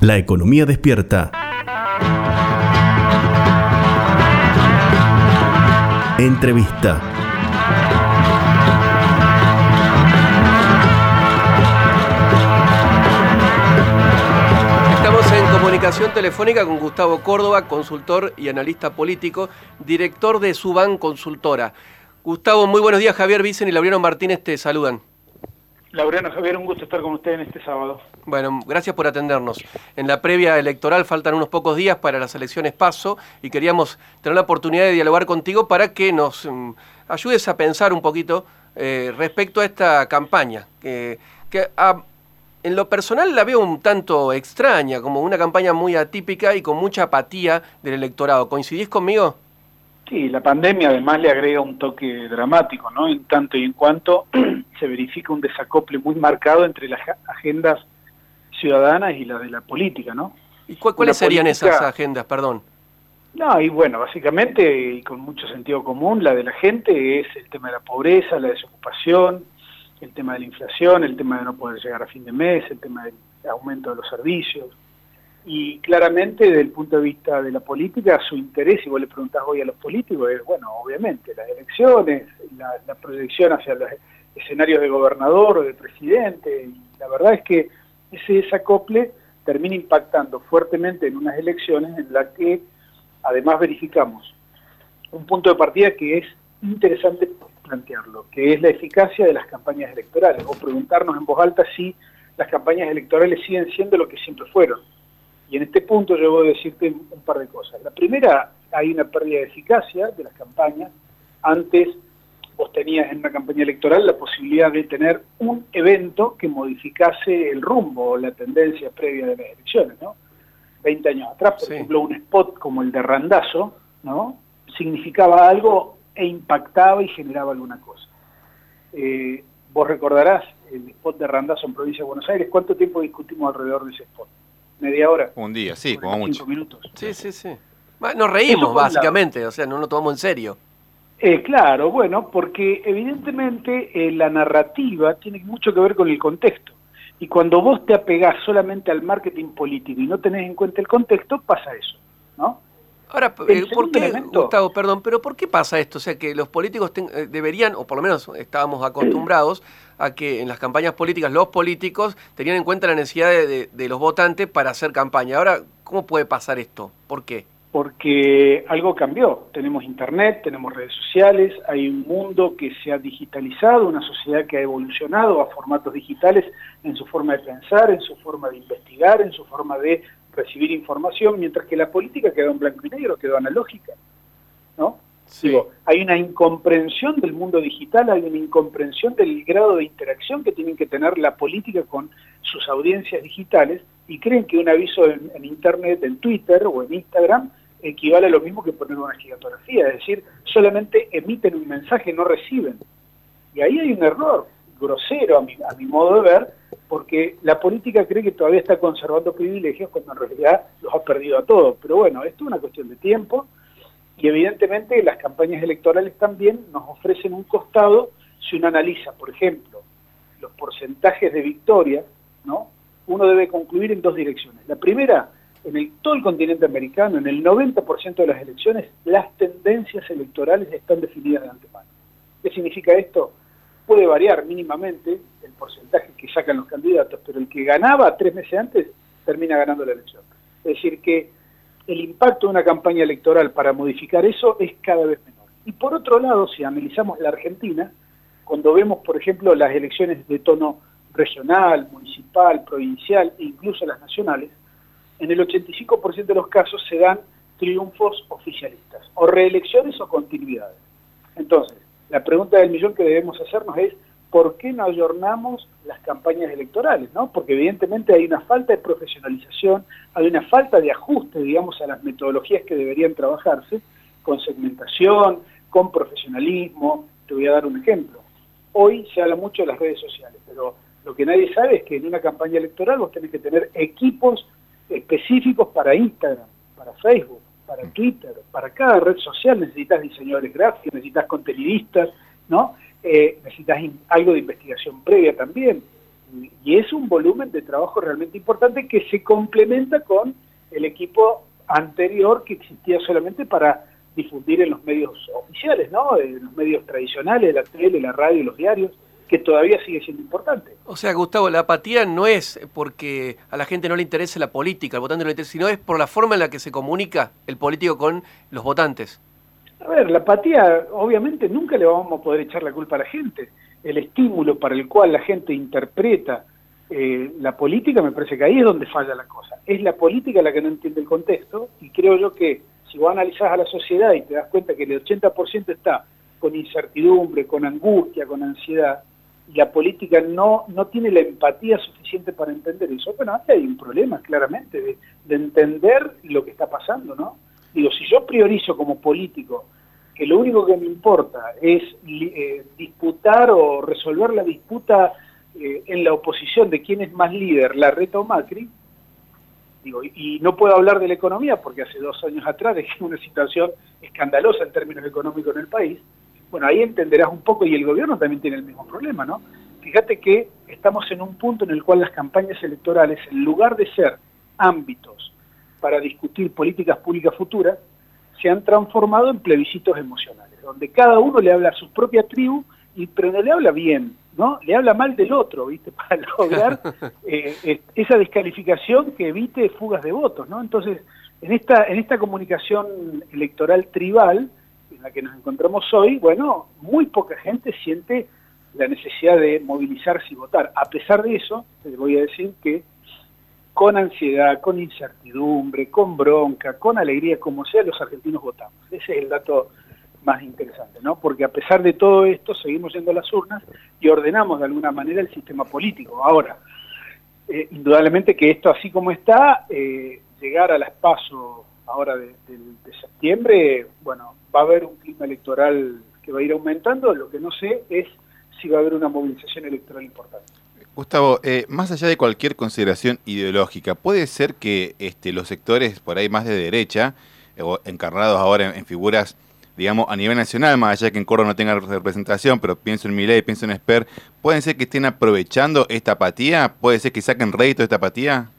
La economía despierta. Entrevista. Estamos en comunicación telefónica con Gustavo Córdoba, consultor y analista político, director de Suban Consultora. Gustavo, muy buenos días. Javier Vicen y Laureano Martínez te saludan. Laureano Javier, un gusto estar con usted en este sábado. Bueno, gracias por atendernos. En la previa electoral faltan unos pocos días para las elecciones PASO y queríamos tener la oportunidad de dialogar contigo para que nos mm, ayudes a pensar un poquito eh, respecto a esta campaña, que, en lo personal la veo un tanto extraña, como una campaña muy atípica y con mucha apatía del electorado. ¿Coincidís conmigo? Sí, la pandemia además le agrega un toque dramático, ¿no? En tanto y en cuanto se verifica un desacople muy marcado entre las agendas ciudadanas y las de la política, ¿no? ¿Y cuáles serían esas agendas, perdón? No, y bueno, básicamente, y con mucho sentido común, la de la gente es el tema de la pobreza, la desocupación, el tema de la inflación, el tema de no poder llegar a fin de mes, el tema del aumento de los servicios, y claramente desde el punto de vista de la política, su interés, si vos le preguntás hoy a los políticos, es, bueno, obviamente, las elecciones, la, proyección hacia los escenarios de gobernador o de presidente, y la verdad es que ese desacople termina impactando fuertemente en unas elecciones en las que además verificamos un punto de partida que es interesante plantearlo, que es la eficacia de las campañas electorales, o preguntarnos en voz alta si las campañas electorales siguen siendo lo que siempre fueron y en este punto yo voy a decirte un par de cosas. La primera, hay una pérdida de eficacia de las campañas. Antes vos tenías en una campaña electoral la posibilidad de tener un evento que modificase el rumbo o la tendencia previa de las elecciones, ¿no? 20 años atrás, por ejemplo, un spot como el de Randazo, ¿no? Significaba algo e impactaba y generaba alguna cosa. Eh, vos recordarás el spot de Randazo en provincia de Buenos Aires, ¿cuánto tiempo discutimos alrededor de ese spot? Media hora. Un día, sí, como mucho. minutos. Sí, sí, sí. Nos reímos, básicamente, o sea, no lo tomamos en serio. Eh, claro, bueno, porque evidentemente eh, la narrativa tiene mucho que ver con el contexto. Y cuando vos te apegás solamente al marketing político y no tenés en cuenta el contexto, pasa eso, ¿no? Ahora, eh, ¿por qué, Gustavo, perdón, pero ¿por qué pasa esto? O sea, que los políticos deberían, o por lo menos estábamos acostumbrados a que en las campañas políticas los políticos tenían en cuenta la necesidad de, los votantes para hacer campaña. Ahora, ¿cómo puede pasar esto? ¿Por qué? Porque algo cambió. Tenemos internet, tenemos redes sociales, hay un mundo que se ha digitalizado, una sociedad que ha evolucionado a formatos digitales en su forma de pensar, en su forma de investigar, en su forma de recibir información, mientras que la política quedó en blanco y negro, quedó analógica. ¿no? hay una incomprensión del mundo digital, hay una incomprensión del grado de interacción que tienen que tener la política con sus audiencias digitales y creen que un aviso en, Internet, en Twitter o en Instagram equivale a lo mismo que poner una gigantografía, es decir, solamente emiten un mensaje, no reciben. Y ahí hay un error grosero a mi, a mi modo de ver, porque la política cree que todavía está conservando privilegios cuando en realidad los ha perdido a todos. Pero bueno, esto es una cuestión de tiempo y evidentemente las campañas electorales también nos ofrecen un costado si uno analiza, por ejemplo, los porcentajes de victoria, ¿no? uno debe concluir en dos direcciones. La primera, en el, todo el continente americano, en el 90% de las elecciones, las tendencias electorales están definidas de antemano. ¿Qué significa esto? Puede variar mínimamente el porcentaje que sacan los candidatos, pero el que ganaba tres meses antes termina ganando la elección. Es decir, que el impacto de una campaña electoral para modificar eso es cada vez menor. Y por otro lado, si analizamos la Argentina, cuando vemos, por ejemplo, las elecciones de tono regional, municipal, provincial e incluso las nacionales, en el 85% de los casos se dan triunfos oficialistas, o reelecciones o continuidades. Entonces, la pregunta del millón que debemos hacernos es, ¿por qué no ayornamos las campañas electorales? ¿no? Porque evidentemente hay una falta de profesionalización, hay una falta de ajuste, digamos, a las metodologías que deberían trabajarse, con segmentación, con profesionalismo. Te voy a dar un ejemplo. Hoy se habla mucho de las redes sociales, pero lo que nadie sabe es que en una campaña electoral vos tenés que tener equipos específicos para Instagram, para Facebook, para Twitter, para cada red social necesitas diseñadores gráficos, necesitas contenidistas, ¿no? Eh, necesitas algo de investigación previa también. Y es un volumen de trabajo realmente importante que se complementa con el equipo anterior que existía solamente para difundir en los medios oficiales, ¿no? En los medios tradicionales, la tele, la radio, los diarios, que todavía sigue siendo importante. O sea, Gustavo, la apatía no es porque a la gente no le interese la política, al votante no le interesa, sino es por la forma en la que se comunica el político con los votantes. A ver, la apatía, obviamente, nunca le vamos a poder echar la culpa a la gente. El estímulo para el cual la gente interpreta eh, la política, me parece que ahí es donde falla la cosa. Es la política la que no entiende el contexto y creo yo que si vos analizás a la sociedad y te das cuenta que el 80% está con incertidumbre, con angustia, con ansiedad, la política no, no tiene la empatía suficiente para entender eso, bueno, ahí hay un problema claramente de, de entender lo que está pasando, ¿no? Digo, si yo priorizo como político que lo único que me importa es eh, disputar o resolver la disputa eh, en la oposición de quién es más líder, la reta o Macri, digo, y, no puedo hablar de la economía porque hace dos años atrás dejé una situación escandalosa en términos económicos en el país, bueno, ahí entenderás un poco y el gobierno también tiene el mismo problema, ¿no? Fíjate que estamos en un punto en el cual las campañas electorales, en lugar de ser ámbitos para discutir políticas públicas futuras, se han transformado en plebiscitos emocionales, donde cada uno le habla a su propia tribu, y, pero no le habla bien, ¿no? Le habla mal del otro, ¿viste? Para lograr eh, esa descalificación que evite fugas de votos, ¿no? Entonces, en esta, en esta comunicación electoral tribal, en la que nos encontramos hoy, bueno, muy poca gente siente la necesidad de movilizarse y votar. A pesar de eso, les voy a decir que con ansiedad, con incertidumbre, con bronca, con alegría, como sea, los argentinos votamos. Ese es el dato más interesante, ¿no? Porque a pesar de todo esto, seguimos yendo a las urnas y ordenamos de alguna manera el sistema político. Ahora, eh, indudablemente que esto así como está, eh, llegar a las pasos ahora de, de, septiembre, bueno, va a haber un clima electoral que va a ir aumentando, lo que no sé es si va a haber una movilización electoral importante. Gustavo, eh, más allá de cualquier consideración ideológica, ¿puede ser que este, los sectores por ahí más de derecha, eh, encarnados ahora en, figuras, digamos, a nivel nacional, más allá que en Córdoba no tenga representación, pero pienso en Milei, pienso en Esper, ¿pueden ser que estén aprovechando esta apatía? ¿Puede ser que saquen rédito de esta apatía?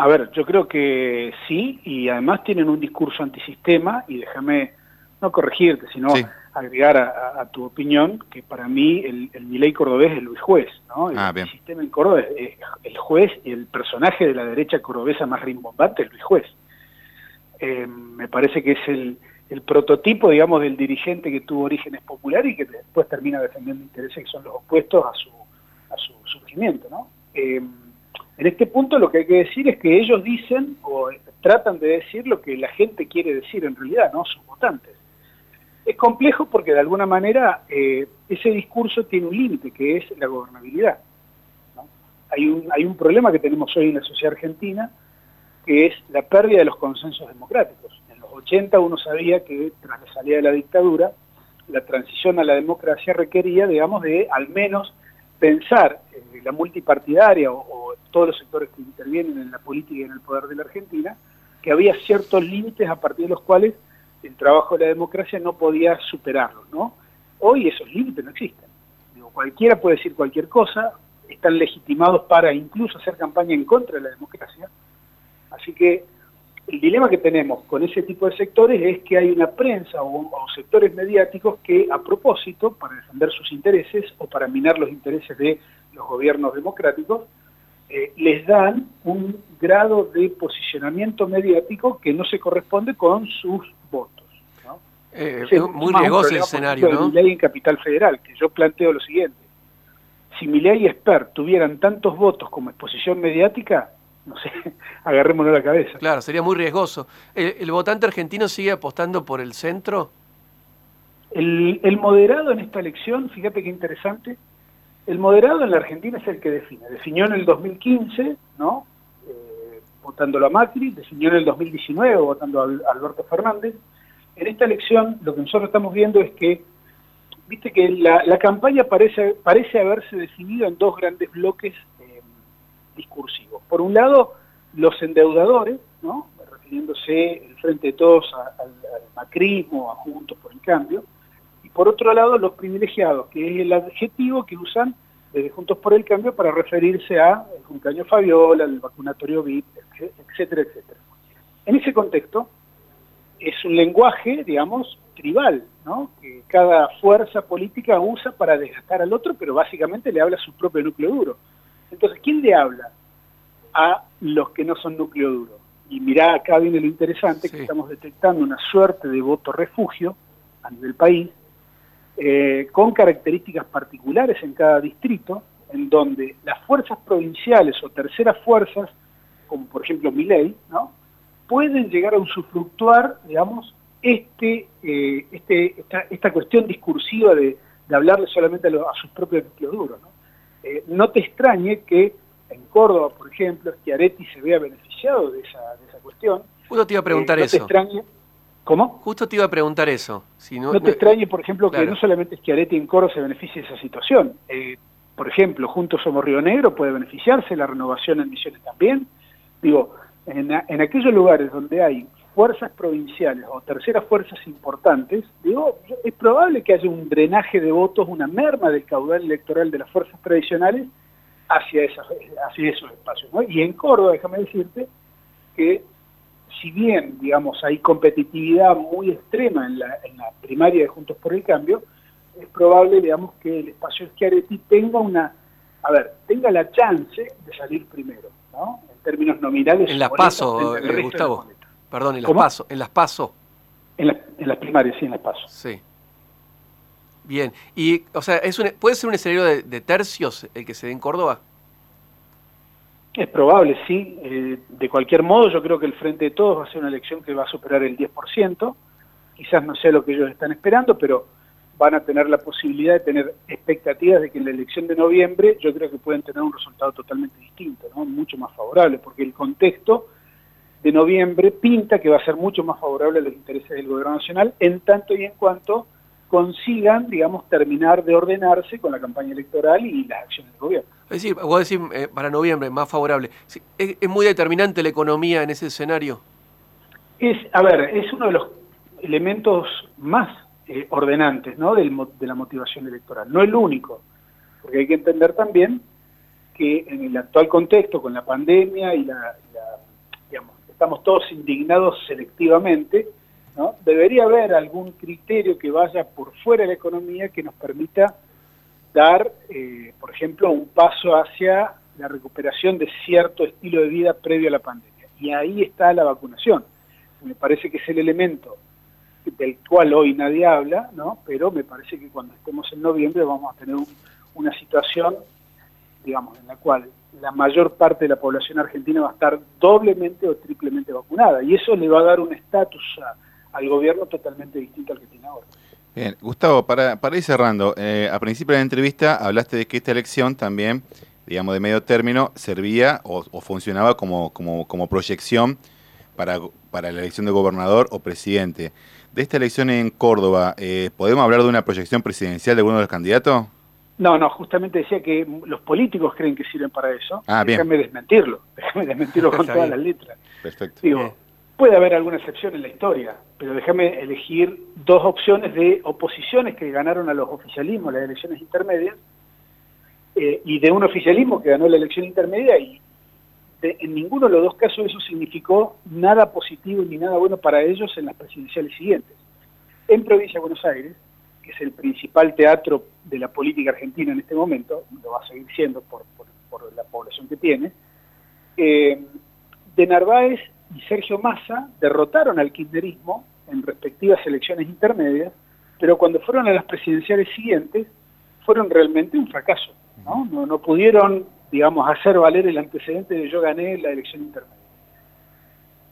A ver, yo creo que sí, y además tienen un discurso antisistema, y déjame no corregirte, sino agregar a, tu opinión que para mí el, el Milei cordobés es Luis Juez, ¿no? El, ah, sistema en Córdoba es, el juez y el personaje de la derecha cordobesa más rimbombante es Luis Juez. Eh, me parece que es el, el prototipo, digamos, del dirigente que tuvo orígenes populares y que después termina defendiendo intereses que son los opuestos a su, a su surgimiento, ¿no? Eh, en este punto lo que hay que decir es que ellos dicen o tratan de decir lo que la gente quiere decir en realidad, ¿no? Sus votantes. Es complejo porque de alguna manera eh, ese discurso tiene un límite, que es la gobernabilidad. Hay, un, hay un problema que tenemos hoy en la sociedad argentina, que es la pérdida de los consensos democráticos. En los 80 uno sabía que tras la salida de la dictadura, la transición a la democracia requería, digamos, de al menos pensar en la multipartidaria o, todos los sectores que intervienen en la política y en el poder de la Argentina, que había ciertos límites a partir de los cuales el trabajo de la democracia no podía superarlo, ¿no? Hoy esos límites no existen. Cualquiera puede decir cualquier cosa, están legitimados para incluso hacer campaña en contra de la democracia. Así que el dilema que tenemos con ese tipo de sectores es que hay una prensa o, o, sectores mediáticos que a propósito, para defender sus intereses o para minar los intereses de los gobiernos democráticos, eh, les dan un grado de posicionamiento mediático que no se corresponde con sus votos. ¿no? Eh, es muy riesgoso el escenario, ¿no? De ley en Capital Federal, que yo planteo lo siguiente. Si Milei y Esper tuvieran tantos votos como exposición mediática, no sé, agarrémonos la cabeza. Claro, sería muy riesgoso. ¿El, votante argentino sigue apostando por el centro? El, el moderado en esta elección, fíjate qué interesante, el moderado en la Argentina es el que define. Definió en el 2015, ¿no? Eh, votándolo a Macri, definió en el 2019 votando a Alberto Fernández. En esta elección lo que nosotros estamos viendo es que, viste que la, campaña parece, parece haberse definido en dos grandes bloques discursivos. Por un lado, los endeudadores, ¿no? refiriéndose el frente de todos al, macrismo, a Juntos por el Cambio, por otro lado los privilegiados, que es el adjetivo que usan desde Juntos por el Cambio para referirse a el cumpleaños Fabiola, el vacunatorio VIP, etcétera, etcétera. En ese contexto, es un lenguaje, digamos, tribal, ¿no? que cada fuerza política usa para desgastar al otro, pero básicamente le habla a su propio núcleo duro. Entonces, ¿quién le habla a los que no son núcleo duro? Y mirá, acá viene lo interesante, que estamos detectando una suerte de voto refugio a nivel país, eh, con características particulares en cada distrito, en donde las fuerzas provinciales o terceras fuerzas, como por ejemplo Miley, ¿no? pueden llegar a usufructuar, digamos, este, eh, este, esta, cuestión discursiva de, hablarle solamente a, sus propios núcleos duros. ¿no? Eh, no te extrañe que en Córdoba, por ejemplo, Schiaretti se vea beneficiado de esa, de esa cuestión. Justo te iba a preguntar no eso. Te extrañe, ¿Cómo? Justo te iba a preguntar eso. Si no, te extrañe, por ejemplo, que no solamente Schiaretti en Coro se beneficie de esa situación. Eh, por ejemplo, Juntos Somos Río Negro puede beneficiarse, la renovación en Misiones también. Digo, en, aquellos lugares donde hay fuerzas provinciales o terceras fuerzas importantes, digo, es probable que haya un drenaje de votos, una merma del caudal electoral de las fuerzas tradicionales hacia, esas, hacia esos espacios. Y en Córdoba, déjame decirte, que si bien, digamos, hay competitividad muy extrema en la, primaria de Juntos por el Cambio, es probable, digamos, que el espacio Schiaretti tenga una, a ver, tenga la chance de salir primero, ¿no? En términos nominales. En las PASO, eh, Gustavo. Perdón, en las PASO. En las PASO. En, las primarias, sí, en las PASO. Sí. Bien. Y, o sea, es ¿puede ser un escenario de tercios el que se dé en Córdoba? Es probable, sí. Eh, de cualquier modo, yo creo que el Frente de Todos va a ser una elección que va a superar el 10%. Quizás no sea lo que ellos están esperando, pero van a tener la posibilidad de tener expectativas de que en la elección de noviembre yo creo que pueden tener un resultado totalmente distinto, ¿no? mucho más favorable, porque el contexto de noviembre pinta que va a ser mucho más favorable a los intereses del gobierno nacional, en tanto y en cuanto consigan, digamos, terminar de ordenarse con la campaña electoral y las acciones del gobierno. Es decir, voy a decir eh, para noviembre, más favorable. ¿Es, muy determinante la economía en ese escenario? Es, a ver, es uno de los elementos más eh, ordenantes ¿no? de la motivación electoral. No el único, porque hay que entender también que en el actual contexto, con la pandemia y la estamos todos indignados selectivamente, Debería haber algún criterio que vaya por fuera de la economía que nos permita dar, eh, por ejemplo, un paso hacia la recuperación de cierto estilo de vida previo a la pandemia. Y ahí está la vacunación. Me parece que es el elemento del cual hoy nadie habla, ¿no? pero me parece que cuando estemos en noviembre vamos a tener una situación, digamos, en la cual la mayor parte de la población argentina va a estar doblemente o triplemente vacunada. Y eso le va a dar un estatus al gobierno totalmente distinto al que tiene ahora. Bien, Gustavo, para, para ir cerrando, eh, a principio de la entrevista hablaste de que esta elección también, digamos, de medio término, servía o, funcionaba como, como, como proyección para, para la elección de gobernador o presidente. De esta elección en Córdoba, eh, ¿podemos hablar de una proyección presidencial de alguno de los candidatos? No, no, justamente decía que los políticos creen que sirven para eso. Ah, bien. Déjame desmentirlo, déjame desmentirlo con todas las letras. Perfecto. Digo, Puede haber alguna excepción en la historia, pero déjame elegir dos opciones de oposiciones que ganaron a los oficialismos las elecciones intermedias eh, y de un oficialismo que ganó la elección intermedia y en ninguno de los dos casos eso significó nada positivo ni nada bueno para ellos en las presidenciales siguientes. En Provincia de Buenos Aires, es el principal teatro de la política argentina en este momento, lo va a seguir siendo por, la población que tiene, eh, de Narváez y Sergio Massa derrotaron al kirchnerismo en respectivas elecciones intermedias, pero cuando fueron a las presidenciales siguientes fueron realmente un fracaso. No, no, pudieron, digamos, hacer valer el antecedente de yo gané la elección intermedia.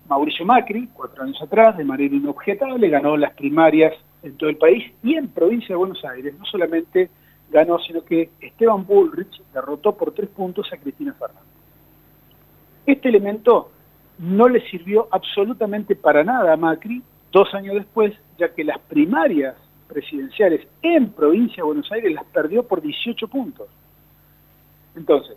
Mauricio Macri, cuatro años atrás, de manera inobjetable, ganó las primarias en todo el país y en provincia de Buenos Aires. No solamente ganó, sino que Esteban Bullrich derrotó por tres puntos a Cristina Fernández. Este elemento no le sirvió absolutamente para nada a Macri dos años después, ya que las primarias presidenciales en provincia de Buenos Aires las perdió por 18 puntos. Entonces,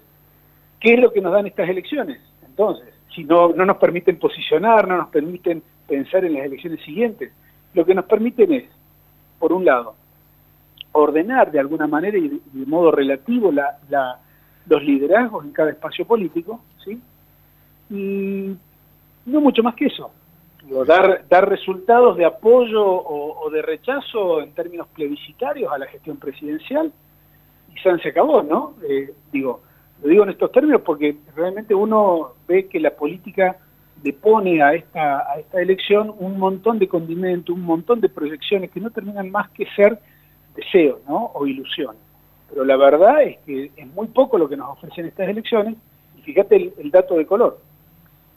¿qué es lo que nos dan estas elecciones? Entonces, si no, no nos permiten posicionar, no nos permiten pensar en las elecciones siguientes, lo que nos permiten es, por un lado, ordenar de alguna manera y de, modo relativo los liderazgos en cada espacio político, ¿sí? Y no mucho más que eso. dar, resultados de apoyo o, de rechazo en términos plebiscitarios a la gestión presidencial y se acabó, ¿no? Eh, digo, lo digo en estos términos porque realmente uno ve que la política le pone a esta, a esta elección un montón de condimentos, un montón de proyecciones que no terminan más que ser deseos ¿no? o ilusiones. Pero la verdad es que es muy poco lo que nos ofrecen estas elecciones, y fíjate el, dato de color.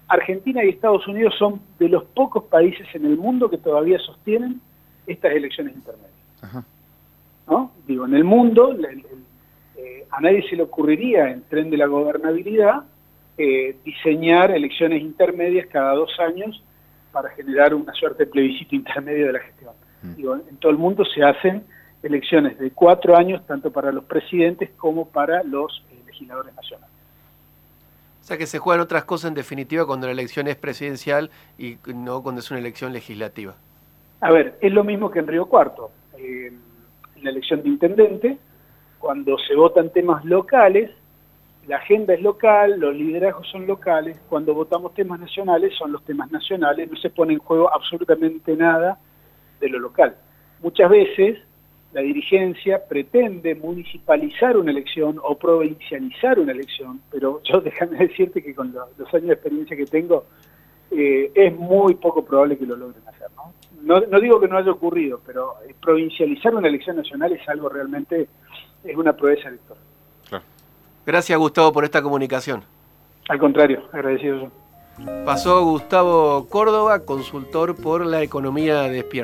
Argentina y Estados Unidos son de los pocos países en el mundo que todavía sostienen estas elecciones intermedias. ¿No? Digo, en el mundo eh, a nadie se le ocurriría en tren de la gobernabilidad eh, diseñar elecciones intermedias cada dos años para generar una suerte de plebiscito intermedio de la gestión. Mm. Digo, en todo el mundo se hacen elecciones de cuatro años, tanto para los presidentes como para los eh, legisladores nacionales. O sea que se juegan otras cosas en definitiva cuando la elección es presidencial y no cuando es una elección legislativa. A ver, es lo mismo que en Río Cuarto. en la elección de intendente, cuando se votan temas locales, la agenda es local, los liderazgos son locales, cuando votamos temas nacionales son los temas nacionales, no se pone en juego absolutamente nada de lo local. Muchas veces la dirigencia pretende municipalizar una elección o provincializar una elección, pero yo déjame decirte que con los años de experiencia que tengo, eh, es muy poco probable que lo logren hacer. ¿no? No, digo que no haya ocurrido, pero eh, provincializar una elección nacional es algo realmente, es una proeza electoral. Gracias Gustavo por esta comunicación. Al contrario, agradecido Pasó Gustavo Córdoba, consultor por la economía despierta.